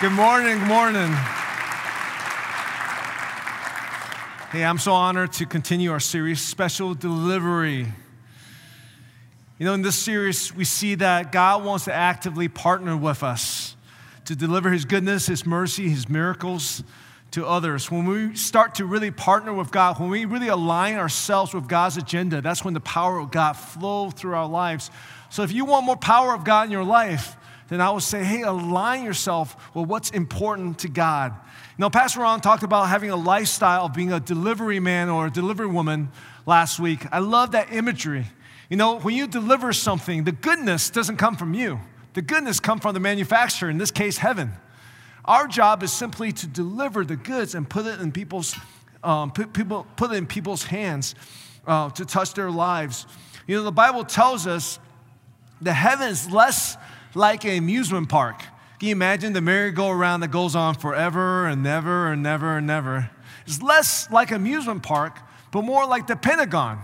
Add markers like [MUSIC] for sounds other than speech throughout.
Good morning, good morning. Hey, I'm so honored to continue our series, Special Delivery. You know, in this series, we see that God wants to actively partner with us to deliver His goodness, His mercy, His miracles to others. When we start to really partner with God, when we really align ourselves with God's agenda, that's when the power of God flows through our lives. So if you want more power of God in your life, then I would say, hey, align yourself with what's important to God. Know, Pastor Ron talked about having a lifestyle of being a delivery man or a delivery woman last week. I love that imagery. You know, when you deliver something, the goodness doesn't come from you. The goodness comes from the manufacturer, in this case, heaven. Our job is simply to deliver the goods and put it in people's, um, put, people, put it in people's hands uh, to touch their lives. You know, the Bible tells us the heaven is less like an amusement park. Can you imagine the merry-go-round that goes on forever and never and never and never? It's less like an amusement park, but more like the Pentagon.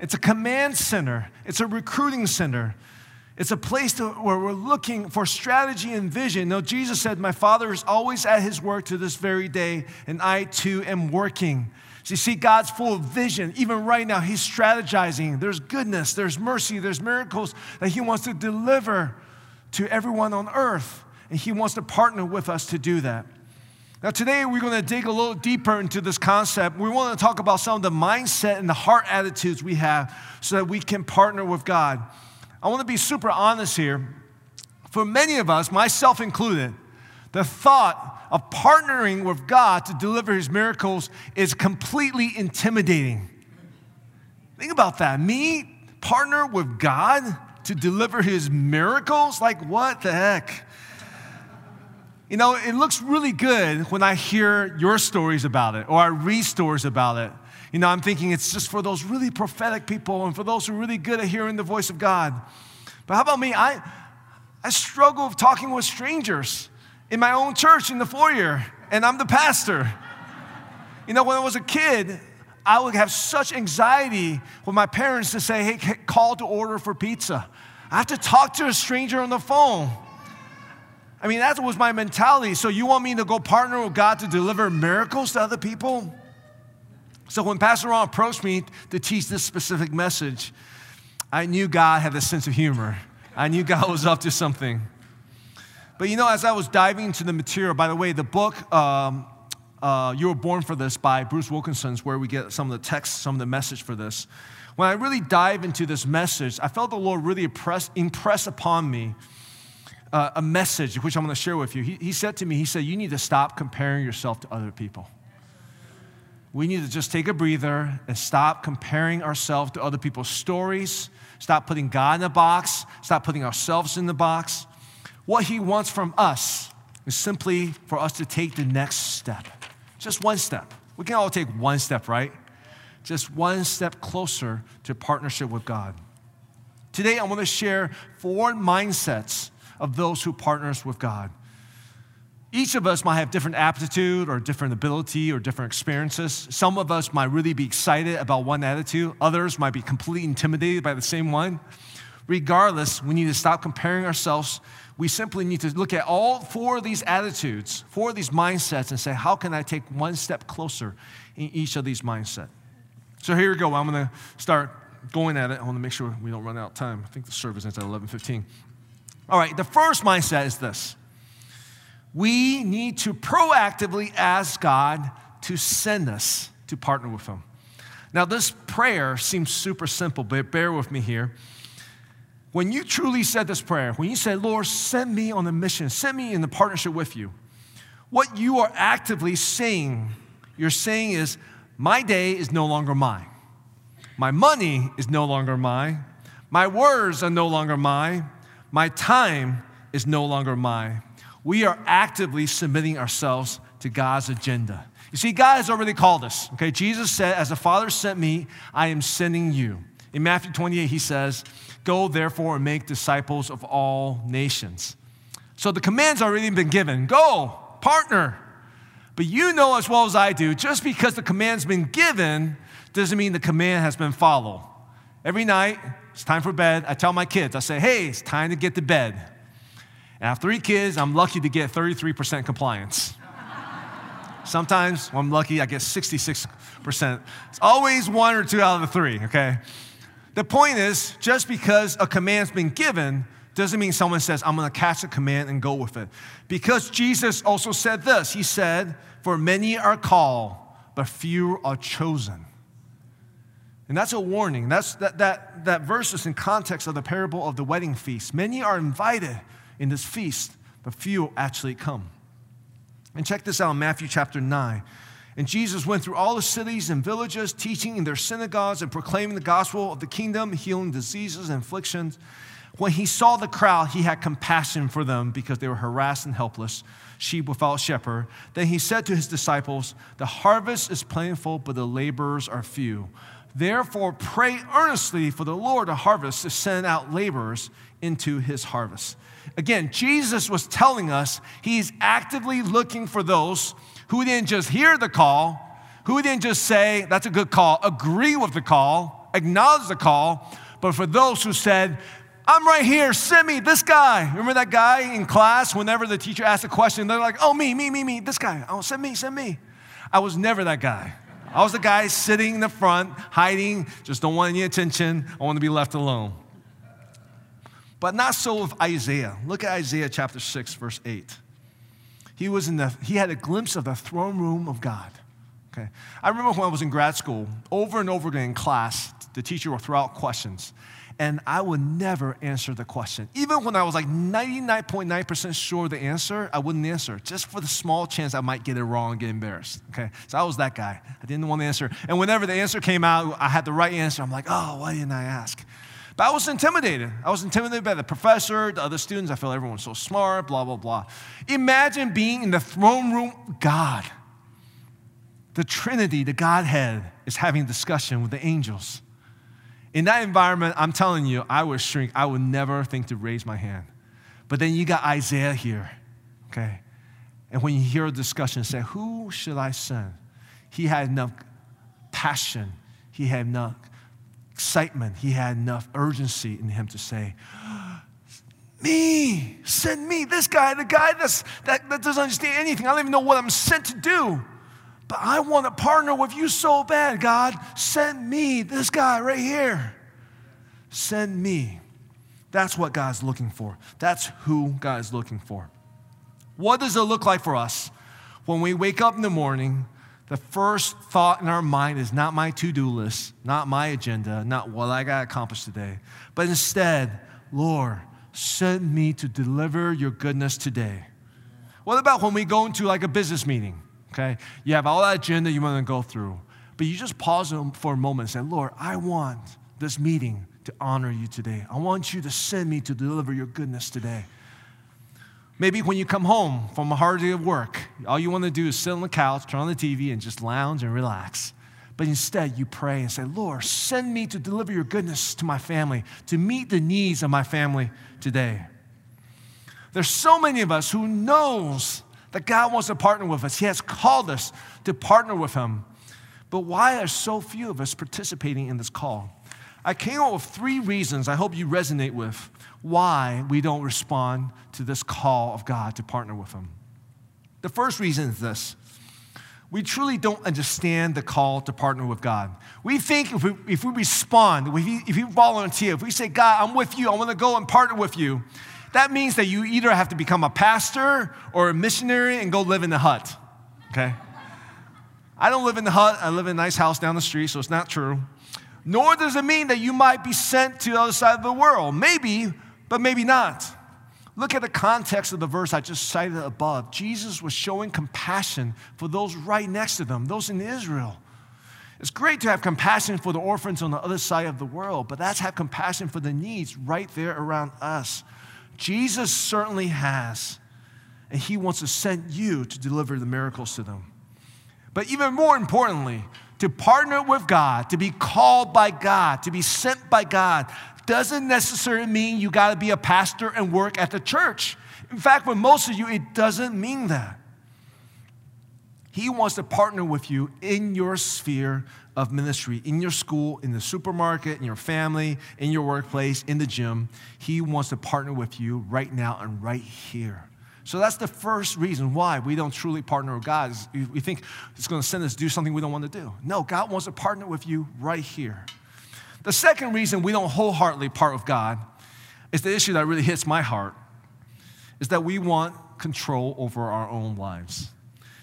It's a command center, it's a recruiting center. It's a place to, where we're looking for strategy and vision. Now, Jesus said, My Father is always at his work to this very day, and I too am working. So you see, God's full of vision. Even right now, He's strategizing. There's goodness, there's mercy, there's miracles that He wants to deliver to everyone on earth. And He wants to partner with us to do that. Now, today we're going to dig a little deeper into this concept. We want to talk about some of the mindset and the heart attitudes we have so that we can partner with God. I want to be super honest here. For many of us, myself included, the thought of partnering with God to deliver his miracles is completely intimidating. Think about that. Me partner with God to deliver his miracles? Like, what the heck? You know, it looks really good when I hear your stories about it or I read stories about it. You know, I'm thinking it's just for those really prophetic people and for those who are really good at hearing the voice of God. But how about me? I, I struggle with talking with strangers in my own church in the foyer, and I'm the pastor. You know, when I was a kid, I would have such anxiety with my parents to say, hey, call to order for pizza. I have to talk to a stranger on the phone. I mean, that was my mentality. So, you want me to go partner with God to deliver miracles to other people? So when Pastor Ron approached me to teach this specific message, I knew God had a sense of humor. I knew God was up to something. But you know, as I was diving into the material, by the way, the book, um, uh, You Were Born for This by Bruce Wilkinson's, where we get some of the text, some of the message for this. When I really dive into this message, I felt the Lord really impress, impress upon me uh, a message which I'm going to share with you. He, he said to me, He said, You need to stop comparing yourself to other people we need to just take a breather and stop comparing ourselves to other people's stories, stop putting God in a box, stop putting ourselves in the box. What He wants from us is simply for us to take the next step, just one step. We can all take one step, right? Just one step closer to partnership with God. Today, I want to share four mindsets of those who partners with God. Each of us might have different aptitude or different ability or different experiences. Some of us might really be excited about one attitude, others might be completely intimidated by the same one. Regardless, we need to stop comparing ourselves. We simply need to look at all four of these attitudes, four of these mindsets, and say, how can I take one step closer in each of these mindsets? So here we go. I'm going to start going at it. I want to make sure we don't run out of time. I think the service ends at 11:15. All right, the first mindset is this we need to proactively ask God to send us to partner with Him. Now, this prayer seems super simple, but bear with me here. When you truly said this prayer, when you said, Lord, send me on a mission, send me in the partnership with you, what you are actively saying, you're saying is, my day is no longer mine. My money is no longer mine. My words are no longer mine. My time is no longer mine we are actively submitting ourselves to God's agenda. You see, God has already called us. Okay, Jesus said, As the Father sent me, I am sending you. In Matthew 28, he says, Go therefore and make disciples of all nations. So the command's already been given go, partner. But you know as well as I do, just because the command's been given doesn't mean the command has been followed. Every night, it's time for bed. I tell my kids, I say, hey, it's time to get to bed. And I have three kids, I'm lucky to get 33% compliance. Sometimes when I'm lucky, I get 66%. It's always one or two out of the three, okay? The point is, just because a command's been given doesn't mean someone says, I'm gonna catch a command and go with it. Because Jesus also said this He said, For many are called, but few are chosen. And that's a warning. That's, that, that, that verse is in context of the parable of the wedding feast. Many are invited in this feast, but few actually come. And check this out in Matthew chapter 9. And Jesus went through all the cities and villages, teaching in their synagogues and proclaiming the gospel of the kingdom, healing diseases and afflictions. When he saw the crowd, he had compassion for them because they were harassed and helpless, sheep without shepherd. Then he said to his disciples, The harvest is plentiful, but the laborers are few. Therefore, pray earnestly for the Lord of harvest to send out laborers into his harvest. Again, Jesus was telling us he's actively looking for those who didn't just hear the call, who didn't just say, that's a good call, agree with the call, acknowledge the call, but for those who said, I'm right here, send me this guy. Remember that guy in class whenever the teacher asked a question, they're like, oh, me, me, me, me, this guy. Oh, send me, send me. I was never that guy. I was the guy sitting in the front, hiding, just don't want any attention. I want to be left alone. But not so with Isaiah. Look at Isaiah chapter 6, verse 8. He, was in the, he had a glimpse of the throne room of God. Okay. I remember when I was in grad school, over and over again in class, the teacher would throw out questions and I would never answer the question. Even when I was like 99.9% sure the answer, I wouldn't answer, just for the small chance I might get it wrong and get embarrassed. Okay, so I was that guy. I didn't want to answer. And whenever the answer came out, I had the right answer. I'm like, oh, why didn't I ask? But I was intimidated. I was intimidated by the professor, the other students. I felt everyone's so smart, blah, blah, blah. Imagine being in the throne room, God. The Trinity, the Godhead, is having a discussion with the angels. In that environment, I'm telling you, I would shrink. I would never think to raise my hand. But then you got Isaiah here, okay? And when you hear a discussion, say, Who should I send? He had enough passion, he had enough excitement, he had enough urgency in him to say, Me, send me, this guy, the guy that's, that, that doesn't understand anything. I don't even know what I'm sent to do. But I want to partner with you so bad, God. Send me this guy right here. Send me. That's what God's looking for. That's who God is looking for. What does it look like for us when we wake up in the morning? The first thought in our mind is not my to do list, not my agenda, not what I got to accomplish today, but instead, Lord, send me to deliver your goodness today. What about when we go into like a business meeting? okay? You have all that agenda you want to go through, but you just pause for a moment and say, Lord, I want this meeting to honor you today. I want you to send me to deliver your goodness today. Maybe when you come home from a hard day of work, all you want to do is sit on the couch, turn on the TV, and just lounge and relax. But instead, you pray and say, Lord, send me to deliver your goodness to my family, to meet the needs of my family today. There's so many of us who knows that God wants to partner with us. He has called us to partner with Him. But why are so few of us participating in this call? I came up with three reasons I hope you resonate with why we don't respond to this call of God to partner with Him. The first reason is this we truly don't understand the call to partner with God. We think if we, if we respond, if we, volunteer, if we say, God, I'm with you, I want to go and partner with you, that means that you either have to become a pastor or a missionary and go live in the hut, okay? I don't live in the hut, I live in a nice house down the street, so it's not true. Nor does it mean that you might be sent to the other side of the world. Maybe, but maybe not. Look at the context of the verse I just cited above. Jesus was showing compassion for those right next to them, those in Israel. It's great to have compassion for the orphans on the other side of the world, but that's have compassion for the needs right there around us. Jesus certainly has, and He wants to send you to deliver the miracles to them. But even more importantly, to partner with God, to be called by God, to be sent by God, doesn't necessarily mean you got to be a pastor and work at the church. In fact, for most of you, it doesn't mean that. He wants to partner with you in your sphere of ministry, in your school, in the supermarket, in your family, in your workplace, in the gym. He wants to partner with you right now and right here. So that's the first reason why we don't truly partner with God. we think it's going to send us to do something we don't want to do. No, God wants to partner with you right here. The second reason we don't wholeheartedly part with God is the issue that really hits my heart is that we want control over our own lives.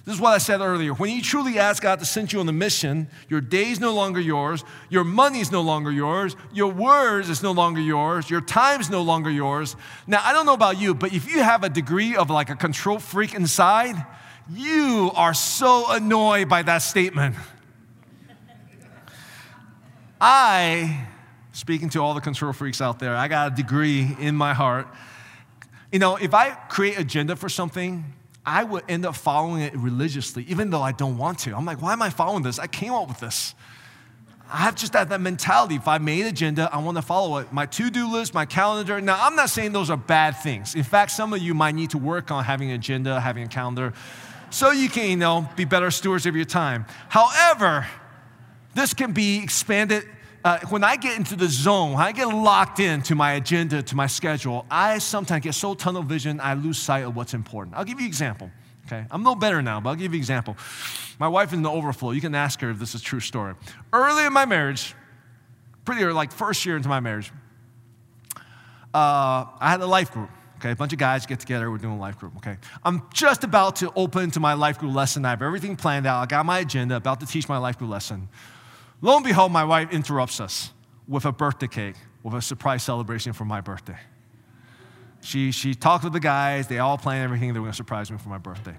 This is what I said earlier. When you truly ask God to send you on a mission, your day is no longer yours, your money is no longer yours, your words is no longer yours, your time is no longer yours. Now, I don't know about you, but if you have a degree of like a control freak inside, you are so annoyed by that statement. I, speaking to all the control freaks out there, I got a degree in my heart. You know, if I create agenda for something, I would end up following it religiously, even though I don't want to. I'm like, why am I following this? I came up with this. I have just that, that mentality. If I made agenda, I want to follow it. My to-do list, my calendar. Now, I'm not saying those are bad things. In fact, some of you might need to work on having an agenda, having a calendar, so you can, you know, be better stewards of your time. However, this can be expanded uh, when I get into the zone, when I get locked into my agenda, to my schedule, I sometimes get so tunnel vision, I lose sight of what's important. I'll give you an example. Okay, I'm no better now, but I'll give you an example. My wife in the overflow. You can ask her if this is true story. Early in my marriage, pretty early, like first year into my marriage, uh, I had a life group. Okay, a bunch of guys get together, we're doing a life group, okay? I'm just about to open to my life group lesson. I have everything planned out. I got my agenda, about to teach my life group lesson. Lo and behold, my wife interrupts us with a birthday cake, with a surprise celebration for my birthday. She, she talked with the guys, they all planned everything, they were gonna surprise me for my birthday.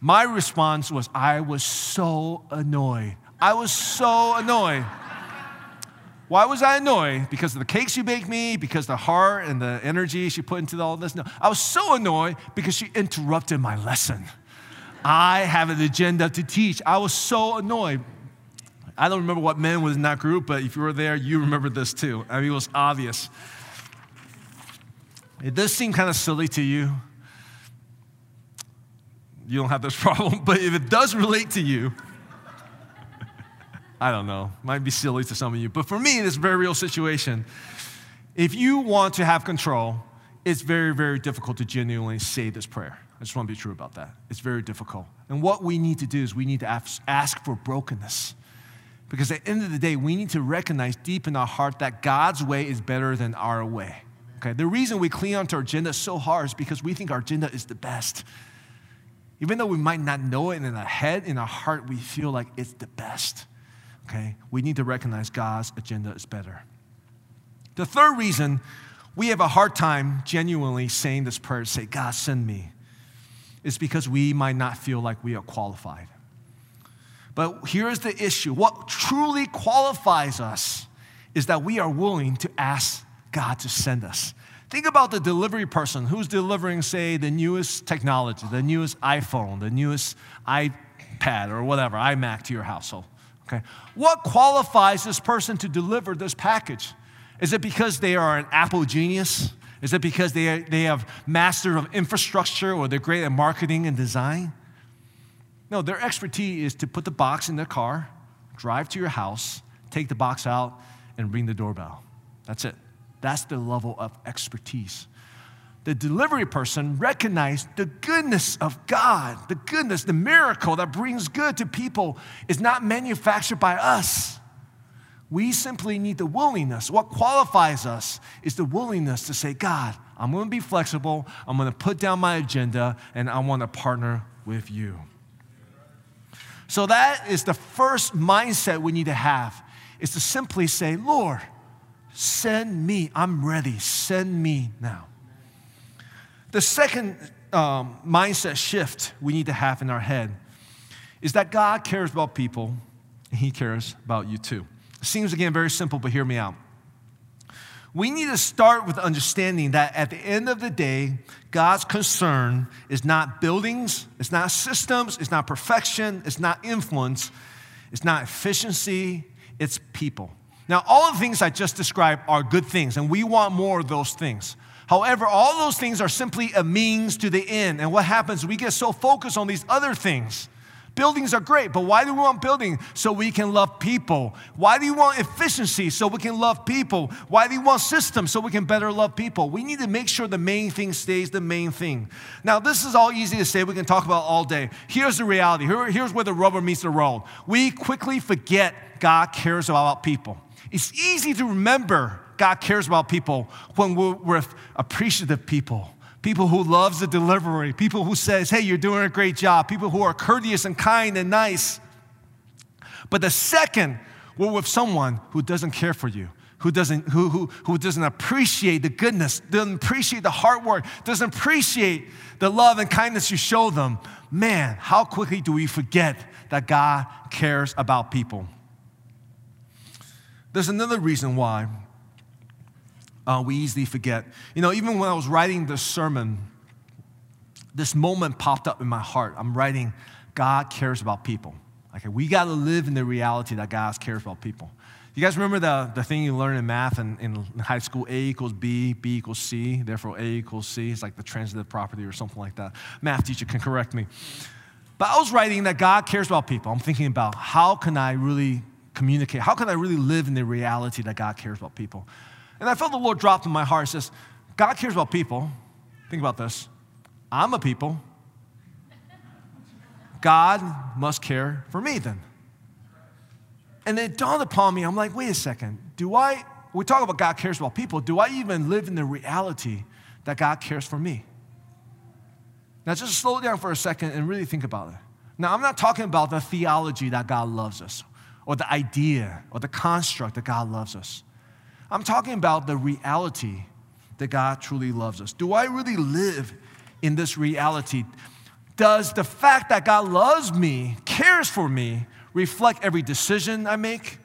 My response was, I was so annoyed. I was so annoyed. Why was I annoyed? Because of the cakes you baked me, because the heart and the energy she put into all this? No, I was so annoyed because she interrupted my lesson. I have an agenda to teach. I was so annoyed. I don't remember what men was in that group, but if you were there, you remember this too. I mean, it was obvious. It does seem kind of silly to you. You don't have this [LAUGHS] problem, but if it does relate to you, [LAUGHS] I don't know, might be silly to some of you, but for me, a very real situation. If you want to have control, it's very, very difficult to genuinely say this prayer. I just want to be true about that. It's very difficult. And what we need to do is we need to ask for brokenness. Because at the end of the day, we need to recognize deep in our heart that God's way is better than our way. Okay? The reason we cling onto our agenda so hard is because we think our agenda is the best. Even though we might not know it in our head, in our heart, we feel like it's the best. Okay? We need to recognize God's agenda is better. The third reason we have a hard time genuinely saying this prayer, to say, God, send me, is because we might not feel like we are qualified. But here's the issue what truly qualifies us is that we are willing to ask God to send us. Think about the delivery person who's delivering, say, the newest technology, the newest iPhone, the newest iPad, or whatever, iMac to your household. Okay? What qualifies this person to deliver this package? Is it because they are an Apple genius? Is it because they, they have mastered of infrastructure or they're great at marketing and design? No, their expertise is to put the box in their car, drive to your house, take the box out, and ring the doorbell. That's it. That's the level of expertise. The delivery person recognized the goodness of God, the goodness, the miracle that brings good to people is not manufactured by us. We simply need the willingness. What qualifies us is the willingness to say, God, I'm going to be flexible, I'm going to put down my agenda, and I want to partner with you. So that is the first mindset we need to have is to simply say, Lord, send me. I'm ready. Send me now. The second um, mindset shift we need to have in our head is that God cares about people and He cares about you too. Seems again very simple, but hear me out. We need to start with understanding that at the end of the day, God's concern is not buildings, it's not systems, it's not perfection, it's not influence, it's not efficiency, it's people. Now, all the things I just described are good things, and we want more of those things. However, all those things are simply a means to the end. And what happens, we get so focused on these other things Buildings are great, but why do we want building? So we can love people. Why do you want efficiency? So we can love people. Why do you want systems? So we can better love people. We need to make sure the main thing stays the main thing. Now, this is all easy to say. We can talk about all day. Here's the reality. Here, here's where the rubber meets the road. We quickly forget God cares about people. It's easy to remember God cares about people when we're appreciative people people who loves the delivery, people who says, "Hey, you're doing a great job," people who are courteous and kind and nice. But the second we're with someone who doesn't care for you, who doesn't, who, who, who doesn't appreciate the goodness, doesn't appreciate the hard work, doesn't appreciate the love and kindness you show them, man, how quickly do we forget that God cares about people? There's another reason why uh, we easily forget. You know, even when I was writing this sermon, this moment popped up in my heart. I'm writing, God cares about people. Okay, we got to live in the reality that God cares about people. You guys remember the, the thing you learned in math in, in high school? A equals B, B equals C, therefore A equals C. It's like the transitive property or something like that. Math teacher can correct me. But I was writing that God cares about people. I'm thinking about how can I really communicate? How can I really live in the reality that God cares about people? And I felt the Lord drop in my heart. It says, God cares about people. Think about this. I'm a people. God must care for me then. And it dawned upon me, I'm like, wait a second. Do I, we talk about God cares about people, do I even live in the reality that God cares for me? Now, just slow down for a second and really think about it. Now, I'm not talking about the theology that God loves us, or the idea, or the construct that God loves us. I'm talking about the reality that God truly loves us. Do I really live in this reality? Does the fact that God loves me, cares for me, reflect every decision I make?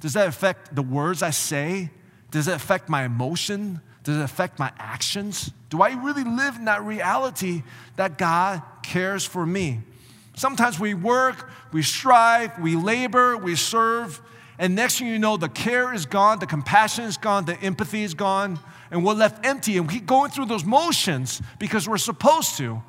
Does that affect the words I say? Does it affect my emotion? Does it affect my actions? Do I really live in that reality that God cares for me? Sometimes we work, we strive, we labor, we serve, and next thing you know, the care is gone, the compassion is gone, the empathy is gone, and we're left empty. And we keep going through those motions because we're supposed to.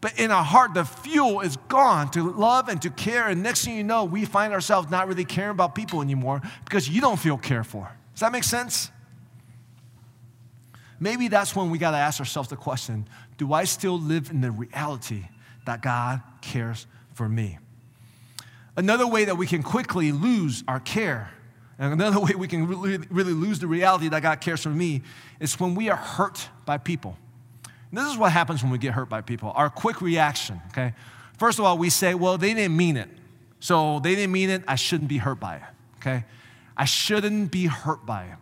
But in our heart, the fuel is gone to love and to care. And next thing you know, we find ourselves not really caring about people anymore because you don't feel cared for. Does that make sense? Maybe that's when we got to ask ourselves the question do I still live in the reality that God cares for me? Another way that we can quickly lose our care, and another way we can really, really lose the reality that God cares for me, is when we are hurt by people. And this is what happens when we get hurt by people. Our quick reaction, okay? First of all, we say, well, they didn't mean it. So they didn't mean it, I shouldn't be hurt by it, okay? I shouldn't be hurt by it.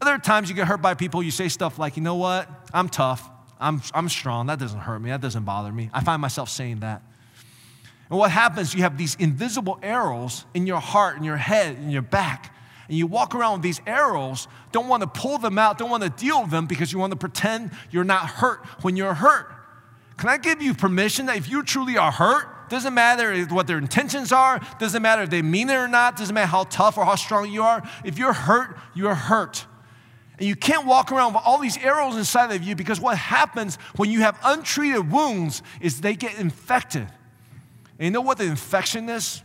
Other times you get hurt by people, you say stuff like, you know what? I'm tough. I'm, I'm strong. That doesn't hurt me. That doesn't bother me. I find myself saying that. And what happens, you have these invisible arrows in your heart, in your head, in your back. And you walk around with these arrows, don't want to pull them out, don't want to deal with them because you want to pretend you're not hurt when you're hurt. Can I give you permission that if you truly are hurt, doesn't matter what their intentions are, doesn't matter if they mean it or not, doesn't matter how tough or how strong you are, if you're hurt, you're hurt. And you can't walk around with all these arrows inside of you because what happens when you have untreated wounds is they get infected. And you know what the infection is?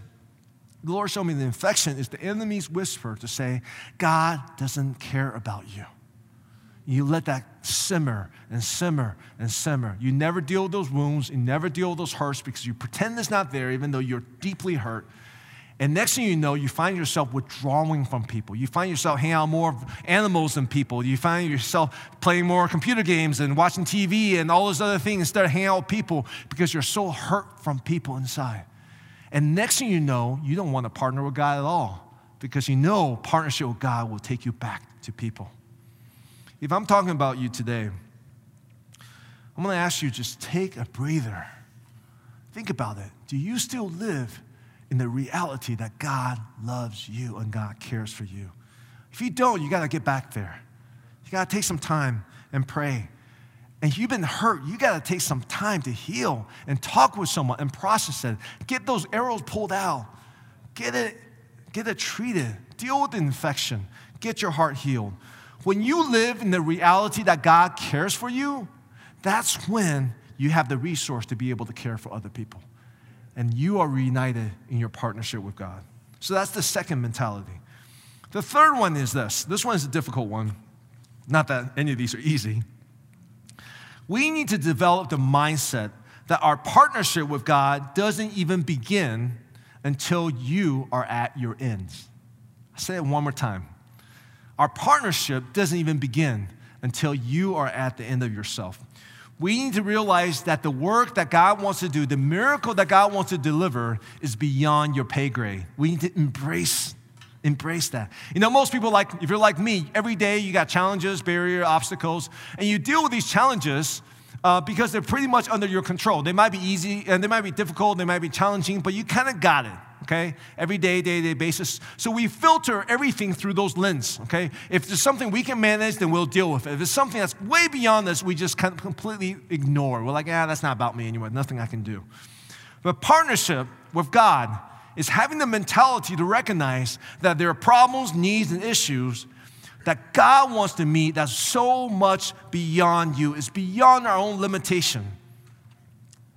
The Lord showed me the infection is the enemy's whisper to say, God doesn't care about you. You let that simmer and simmer and simmer. You never deal with those wounds, you never deal with those hurts because you pretend it's not there, even though you're deeply hurt. And next thing you know, you find yourself withdrawing from people. You find yourself hanging out more animals than people. You find yourself playing more computer games and watching TV and all those other things instead of hanging out with people because you're so hurt from people inside. And next thing you know, you don't want to partner with God at all because you know partnership with God will take you back to people. If I'm talking about you today, I'm going to ask you just take a breather. Think about it. Do you still live in the reality that God loves you and God cares for you. If you don't, you got to get back there. You got to take some time and pray. And if you've been hurt, you got to take some time to heal and talk with someone and process it. Get those arrows pulled out. Get it, get it treated. Deal with the infection. Get your heart healed. When you live in the reality that God cares for you, that's when you have the resource to be able to care for other people. And you are reunited in your partnership with God. So that's the second mentality. The third one is this this one is a difficult one. Not that any of these are easy. We need to develop the mindset that our partnership with God doesn't even begin until you are at your ends. I'll say it one more time. Our partnership doesn't even begin until you are at the end of yourself. We need to realize that the work that God wants to do, the miracle that God wants to deliver, is beyond your pay grade. We need to embrace embrace that. You know, most people like if you're like me, every day you got challenges, barrier, obstacles, and you deal with these challenges uh, because they're pretty much under your control. They might be easy and they might be difficult, they might be challenging, but you kind of got it okay? Every day, day to day basis. So we filter everything through those lenses, okay? If there's something we can manage, then we'll deal with it. If it's something that's way beyond this, we just kind of completely ignore. We're like, yeah, that's not about me anymore. Nothing I can do. But partnership with God is having the mentality to recognize that there are problems, needs, and issues that God wants to meet that's so much beyond you. It's beyond our own limitation.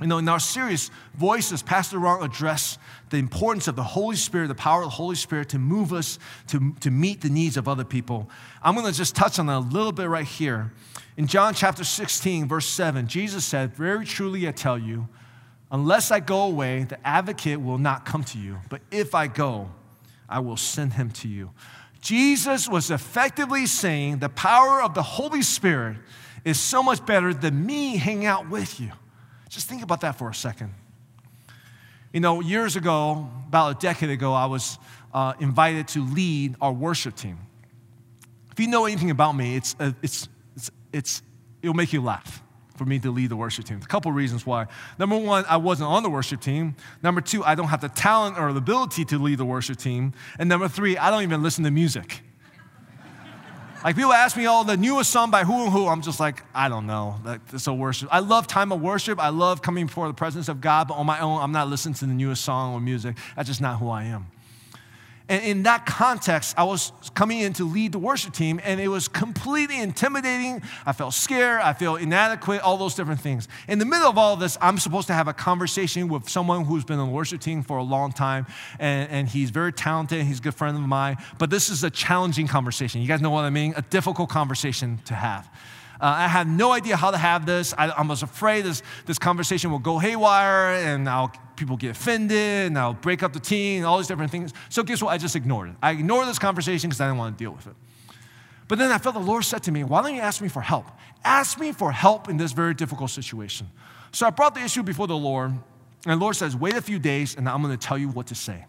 You know, in our series, Voices, Pastor Ron addressed the importance of the Holy Spirit, the power of the Holy Spirit to move us to, to meet the needs of other people. I'm going to just touch on that a little bit right here. In John chapter 16, verse 7, Jesus said, Very truly I tell you, unless I go away, the advocate will not come to you. But if I go, I will send him to you. Jesus was effectively saying the power of the Holy Spirit is so much better than me hanging out with you. Just think about that for a second. You know, years ago, about a decade ago, I was uh, invited to lead our worship team. If you know anything about me, it's, uh, it's, it's, it's, it'll make you laugh for me to lead the worship team. A couple reasons why. Number one, I wasn't on the worship team. Number two, I don't have the talent or the ability to lead the worship team. And number three, I don't even listen to music. Like people ask me, oh, the newest song by who and who. I'm just like, I don't know. That's a worship. I love time of worship. I love coming before the presence of God, but on my own, I'm not listening to the newest song or music. That's just not who I am. And in that context, I was coming in to lead the worship team, and it was completely intimidating. I felt scared. I felt inadequate, all those different things. In the middle of all of this, I'm supposed to have a conversation with someone who's been on the worship team for a long time, and, and he's very talented. He's a good friend of mine. But this is a challenging conversation. You guys know what I mean? A difficult conversation to have. Uh, I had no idea how to have this. I, I, was afraid this, this conversation will go haywire and I'll, people get offended and I'll break up the team and all these different things. So, guess what? I just ignored it. I ignored this conversation because I didn't want to deal with it. But then I felt the Lord said to me, Why don't you ask me for help? Ask me for help in this very difficult situation. So I brought the issue before the Lord, and the Lord says, Wait a few days, and I'm going to tell you what to say.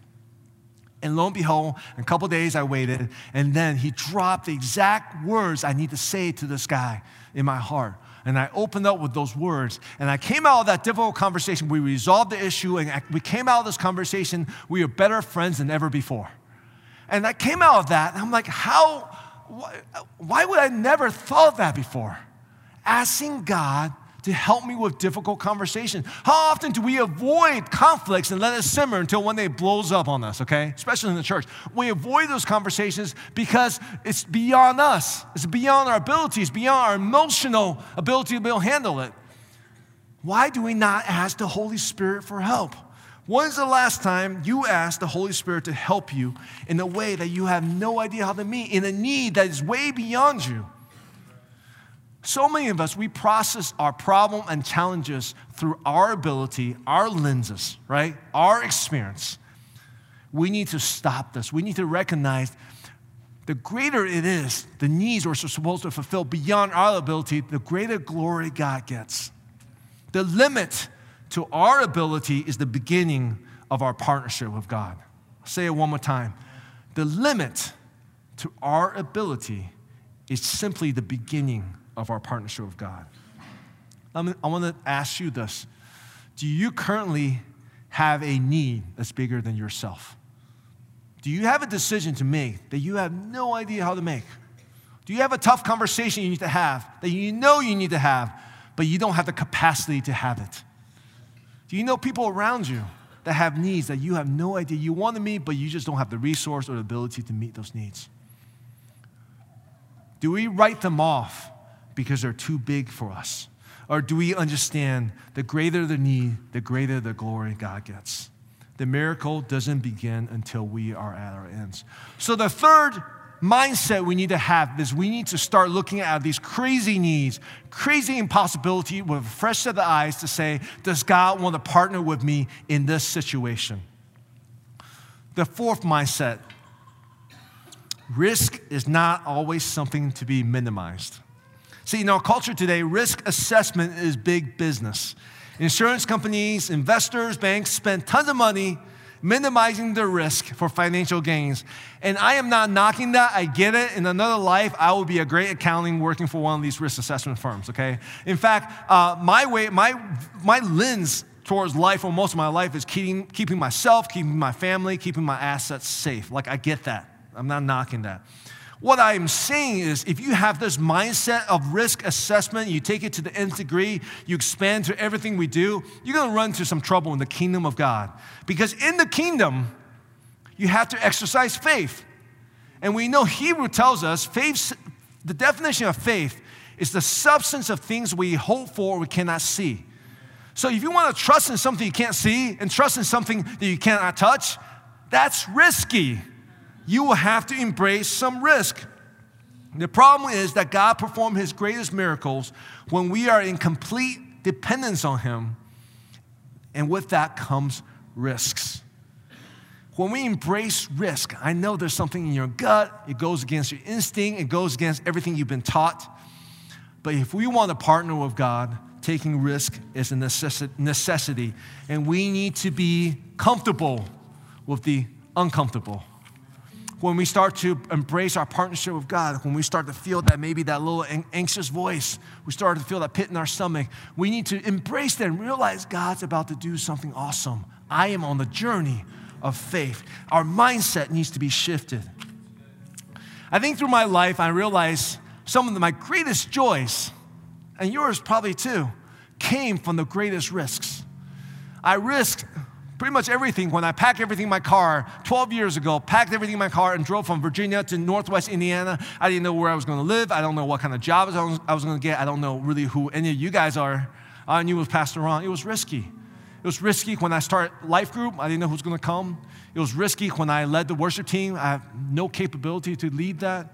And lo and behold, in a couple days I waited, and then he dropped the exact words I need to say to this guy in my heart. And I opened up with those words. And I came out of that difficult conversation. We resolved the issue, and we came out of this conversation. We are better friends than ever before. And I came out of that, and I'm like, how, why, why would I never thought that before? Asking God to help me with difficult conversations. How often do we avoid conflicts and let it simmer until one day it blows up on us, okay? Especially in the church. We avoid those conversations because it's beyond us, it's beyond our abilities, beyond our emotional ability to be able to handle it. Why do we not ask the Holy Spirit for help? When is the last time you asked the Holy Spirit to help you in a way that you have no idea how to meet, in a need that is way beyond you? So many of us, we process our problem and challenges through our ability, our lenses, right? Our experience. We need to stop this. We need to recognize the greater it is, the needs we're supposed to fulfill beyond our ability, the greater glory God gets. The limit to our ability is the beginning of our partnership with God. I'll say it one more time. The limit to our ability is simply the beginning of our partnership with God. I want to ask you this Do you currently have a need that's bigger than yourself? Do you have a decision to make that you have no idea how to make? Do you have a tough conversation you need to have that you know you need to have, but you don't have the capacity to have it? Do you know people around you that have needs that you have no idea you want to meet, but you just don't have the resource or the ability to meet those needs? Do we write them off because they're too big for us? Or do we understand the greater the need, the greater the glory God gets? The miracle doesn't begin until we are at our ends. So, the third mindset we need to have is we need to start looking at these crazy needs, crazy impossibility with a fresh set of eyes to say, does God want to partner with me in this situation? The fourth mindset risk is not always something to be minimized. See, in our culture today, risk assessment is big business. Insurance companies, investors, banks spend tons of money minimizing the risk for financial gains. And I am not knocking that. I get it. In another life, I will be a great accounting working for one of these risk assessment firms, okay? In fact, uh, my way, my, my lens towards life for most of my life is keeping, keeping myself, keeping my family, keeping my assets safe. Like, I get that. I'm not knocking that. What I'm saying is, if you have this mindset of risk assessment, you take it to the nth degree, you expand to everything we do, you're gonna run into some trouble in the kingdom of God. Because in the kingdom, you have to exercise faith. And we know Hebrew tells us faith, the definition of faith is the substance of things we hope for we cannot see. So if you want to trust in something you can't see and trust in something that you cannot touch, that's risky you will have to embrace some risk. The problem is that God performed his greatest miracles when we are in complete dependence on him, and with that comes risks. When we embrace risk, I know there's something in your gut, it goes against your instinct, it goes against everything you've been taught. But if we want to partner with God, taking risk is a necessity, and we need to be comfortable with the uncomfortable when we start to embrace our partnership with God, when we start to feel that maybe that little anxious voice, we start to feel that pit in our stomach, we need to embrace that and realize God's about to do something awesome. I am on the journey of faith. Our mindset needs to be shifted. I think through my life, I realized some of my greatest joys, and yours probably too, came from the greatest risks. I risked pretty much everything when I packed everything in my car 12 years ago, packed everything in my car and drove from Virginia to Northwest Indiana. I didn't know where I was going to live. I don't know what kind of job I was going to get. I don't know really who any of you guys are. I knew was Pastor Ron. It was risky. It was risky when I started life group. I didn't know who was going to come. It was risky when I led the worship team. I have no capability to lead that.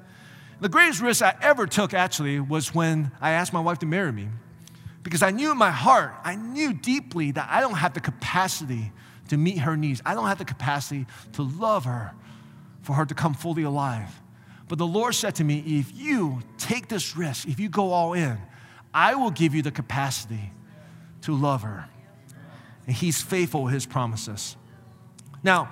The greatest risk I ever took actually was when I asked my wife to marry me. Because I knew in my heart, I knew deeply that I don't have the capacity to meet her needs. I don't have the capacity to love her for her to come fully alive. But the Lord said to me, if you take this risk, if you go all in, I will give you the capacity to love her. And He's faithful with His promises. Now,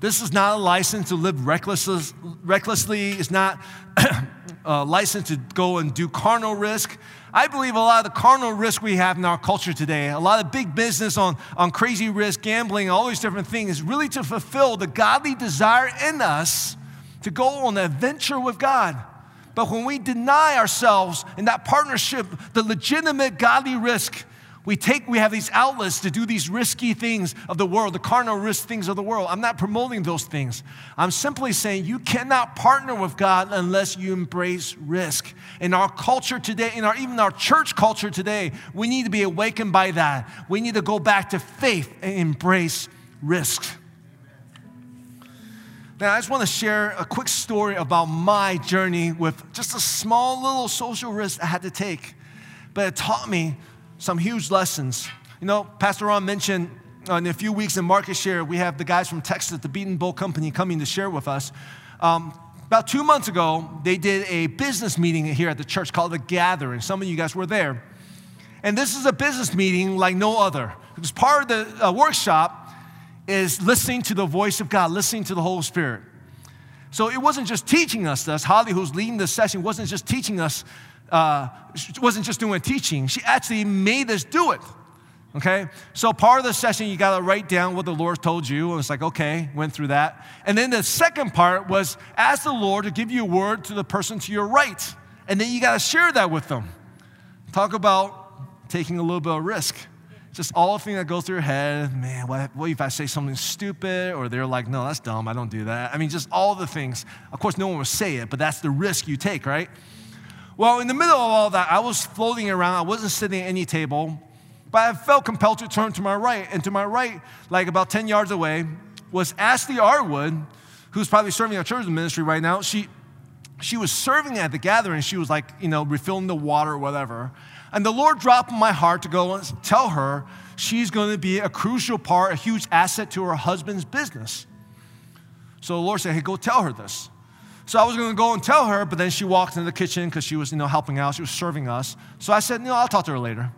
this is not a license to live recklessly. recklessly. It's not a [CLEARS THROAT] uh, license to go and do carnal risk. I believe a lot of the carnal risk we have in our culture today, a lot of big business on, on crazy risk, gambling, all these different things, is really to fulfill the godly desire in us to go on an adventure with God. But when we deny ourselves in that partnership, the legitimate godly risk, we take, we have these outlets to do these risky things of the world, the carnal risk things of the world. I'm not promoting those things. I'm simply saying you cannot partner with God unless you embrace risk. In our culture today, in our even our church culture today, we need to be awakened by that. We need to go back to faith and embrace risk. Now, I just want to share a quick story about my journey with just a small little social risk I had to take. But it taught me some huge lessons. You know, Pastor Ron mentioned uh, in a few weeks in Market Share, we have the guys from Texas, the Beaten Bowl Company, coming to share with us. Um, about two months ago, they did a business meeting here at the church called The Gathering. Some of you guys were there. And this is a business meeting like no other. Because part of the uh, workshop is listening to the voice of God, listening to the Holy Spirit. So it wasn't just teaching us this. Holly, who's leading this session, wasn't just teaching us uh, wasn't just doing teaching, she actually made us do it. Okay? So part of the session, you got to write down what the Lord told you. And it's like, okay, went through that. And then the second part was ask the Lord to give you a word to the person to your right. And then you got to share that with them. Talk about taking a little bit of risk. Just all the things that go through your head. Man, what, what if I say something stupid? Or they're like, no, that's dumb. I don't do that. I mean, just all the things. Of course, no one will say it, but that's the risk you take, right? Well, in the middle of all that, I was floating around. I wasn't sitting at any table, but I felt compelled to turn to my right. And to my right, like about 10 yards away, was Ashley Arwood, who's probably serving our children's ministry right now. She, she was serving at the gathering. She was like, you know, refilling the water or whatever. And the Lord dropped in my heart to go and tell her she's going to be a crucial part, a huge asset to her husband's business. So the Lord said, hey, go tell her this. So I was going to go and tell her, but then she walked into the kitchen because she was, you know, helping out. She was serving us. So I said, you know, I'll talk to her later.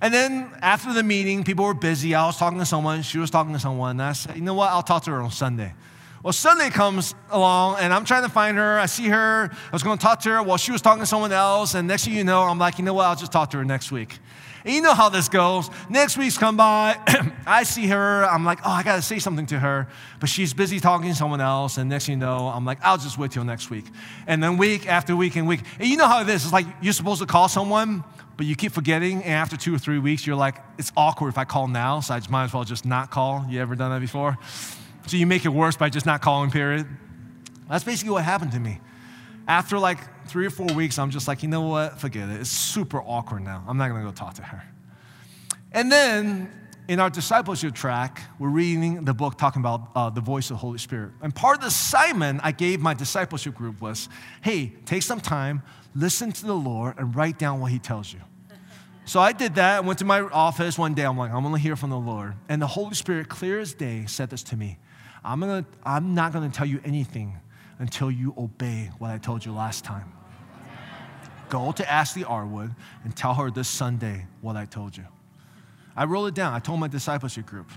And then after the meeting, people were busy. I was talking to someone. She was talking to someone. And I said, you know what? I'll talk to her on Sunday. Well, Sunday comes along, and I'm trying to find her. I see her. I was going to talk to her while she was talking to someone else. And next thing you know, I'm like, you know what? I'll just talk to her next week. And you know how this goes. Next week's come by, [CLEARS THROAT] I see her, I'm like, oh, I gotta say something to her. But she's busy talking to someone else, and next thing you know, I'm like, I'll just wait till next week. And then week after week and week. And you know how it is. Like you're supposed to call someone, but you keep forgetting, and after two or three weeks, you're like, it's awkward if I call now, so I might as well just not call. You ever done that before? So you make it worse by just not calling, period. That's basically what happened to me. After like three or four weeks, I'm just like, you know what? Forget it. It's super awkward now. I'm not going to go talk to her. And then in our discipleship track, we're reading the book talking about uh, the voice of the Holy Spirit. And part of the assignment I gave my discipleship group was hey, take some time, listen to the Lord, and write down what He tells you. [LAUGHS] So I did that. I went to my office one day. I'm like, I'm going to hear from the Lord. And the Holy Spirit, clear as day, said this to me I'm, gonna, I'm not going to tell you anything until you obey what I told you last time. Go to Ashley Arwood and tell her this Sunday what I told you. I wrote it down. I told my discipleship group.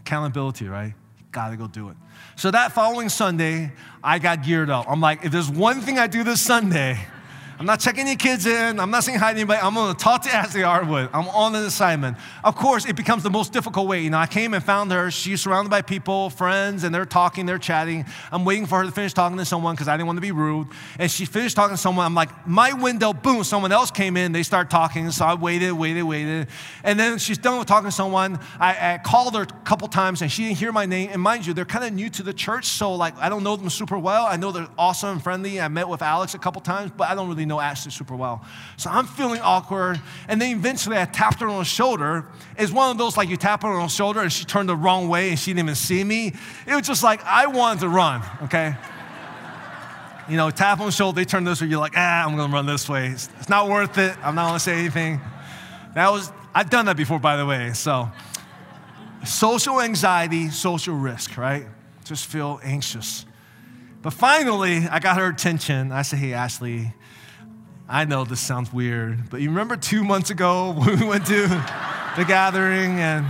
Accountability, right? Gotta go do it. So that following Sunday, I got geared up. I'm like, if there's one thing I do this Sunday, I'm not checking any kids in. I'm not saying hi to anybody. I'm going to talk to Ashley Arwood. I'm on an assignment. Of course, it becomes the most difficult way. You know, I came and found her. She's surrounded by people, friends, and they're talking, they're chatting. I'm waiting for her to finish talking to someone because I didn't want to be rude. And she finished talking to someone. I'm like, my window, boom, someone else came in. They start talking. So I waited, waited, waited. And then she's done with talking to someone. I, I called her a couple times and she didn't hear my name. And mind you, they're kind of new to the church. So, like, I don't know them super well. I know they're awesome and friendly. I met with Alex a couple times, but I don't really know Ashley super well. So I'm feeling awkward. And then eventually I tapped her on the shoulder. It's one of those like you tap her on the shoulder and she turned the wrong way and she didn't even see me. It was just like I wanted to run, okay? [LAUGHS] you know, tap on the shoulder, they turn this way, you're like, ah, I'm gonna run this way. It's, it's not worth it. I'm not gonna say anything. That was, I've done that before, by the way. So, social anxiety, social risk, right? Just feel anxious. But finally, I got her attention. I said, hey, Ashley, I know this sounds weird, but you remember two months ago [LAUGHS] when we went to the gathering and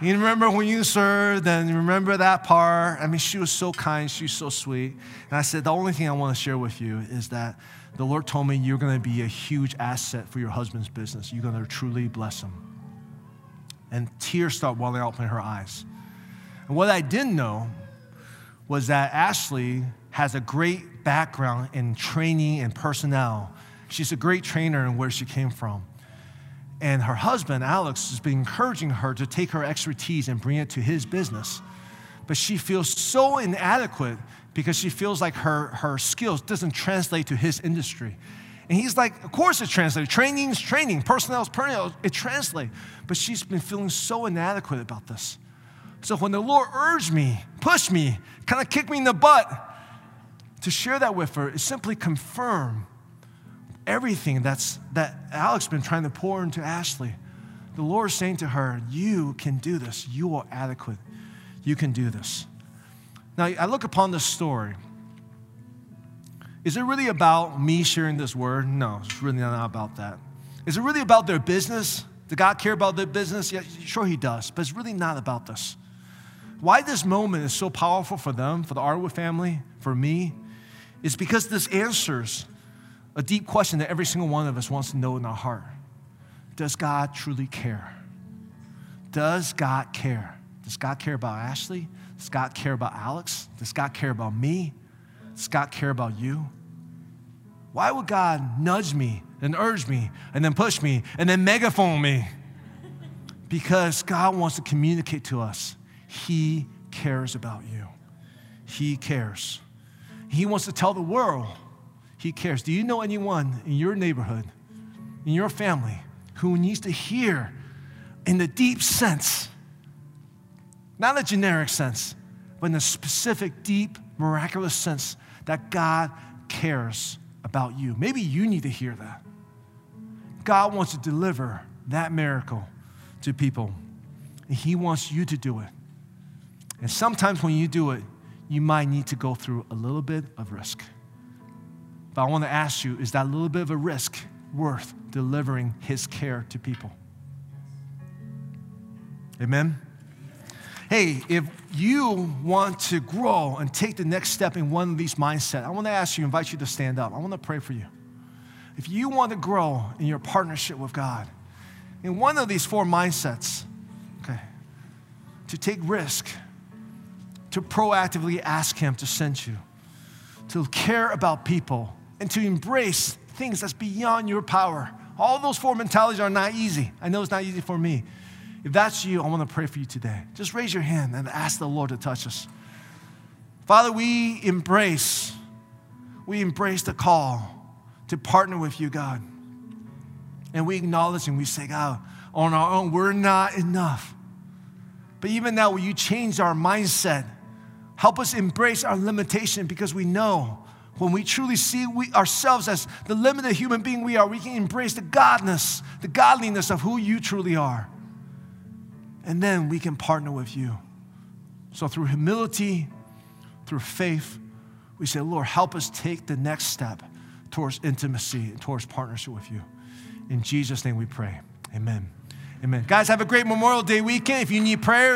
you remember when you served and you remember that part? I mean, she was so kind, she was so sweet. And I said, the only thing I want to share with you is that the Lord told me you're going to be a huge asset for your husband's business. You're going to truly bless him. And tears start welling up in her eyes. And what I didn't know was that Ashley has a great background in training and personnel She's a great trainer in where she came from. And her husband, Alex, has been encouraging her to take her expertise and bring it to his business. But she feels so inadequate because she feels like her, her skills doesn't translate to his industry. And he's like, of course it translates. Training is training, personnel is personnel, it translates. But she's been feeling so inadequate about this. So when the Lord urged me, pushed me, kind of kicked me in the butt to share that with her, is simply confirm everything that's, that Alex been trying to pour into Ashley. The Lord is saying to her, You can do this. You are adequate. You can do this. Now, I look upon this story. Is it really about me sharing this word? No, it's really not about that. Is it really about their business? Does God care about their business? Yeah, sure, He does, but it's really not about this. Why this moment is so powerful for them, for the Arwood family, for me, is because this answers a deep question that every single one of us wants to know in our heart Does God truly care? Does God care? Does God care about Ashley? Does God care about Alex? Does God care about me? Does God care about you? Why would God nudge me and urge me and then push me and then megaphone me? Because God wants to communicate to us. He cares about you. He cares. He wants to tell the world He cares. Do you know anyone in your neighborhood, in your family, who needs to hear in the deep sense, not a generic sense, but in a specific, deep, miraculous sense that God cares about you? Maybe you need to hear that. God wants to deliver that miracle to people, and He wants you to do it. And sometimes when you do it, you might need to go through a little bit of risk. But I want to ask you is that little bit of a risk worth delivering His care to people? Amen? Hey, if you want to grow and take the next step in one of these mindsets, I want to ask you, invite you to stand up. I want to pray for you. If you want to grow in your partnership with God, in one of these four mindsets, okay, to take risk, to proactively ask Him to send you, to care about people, and to embrace things that's beyond your power. All those four mentalities are not easy. I know it's not easy for me. If that's you, I want to pray for you today. Just raise your hand and ask the Lord to touch us. Father, we embrace, we embrace the call to partner with you, God. And we acknowledge and we say, God, on our own, we're not enough. But even now, will you change our mindset? Help us embrace our limitation because we know when we truly see we, ourselves as the limited human being we are, we can embrace the godness, the godliness of who you truly are. And then we can partner with you. So, through humility, through faith, we say, Lord, help us take the next step towards intimacy, and towards partnership with you. In Jesus' name we pray. Amen. Amen. Guys, have a great Memorial Day weekend. If you need prayer,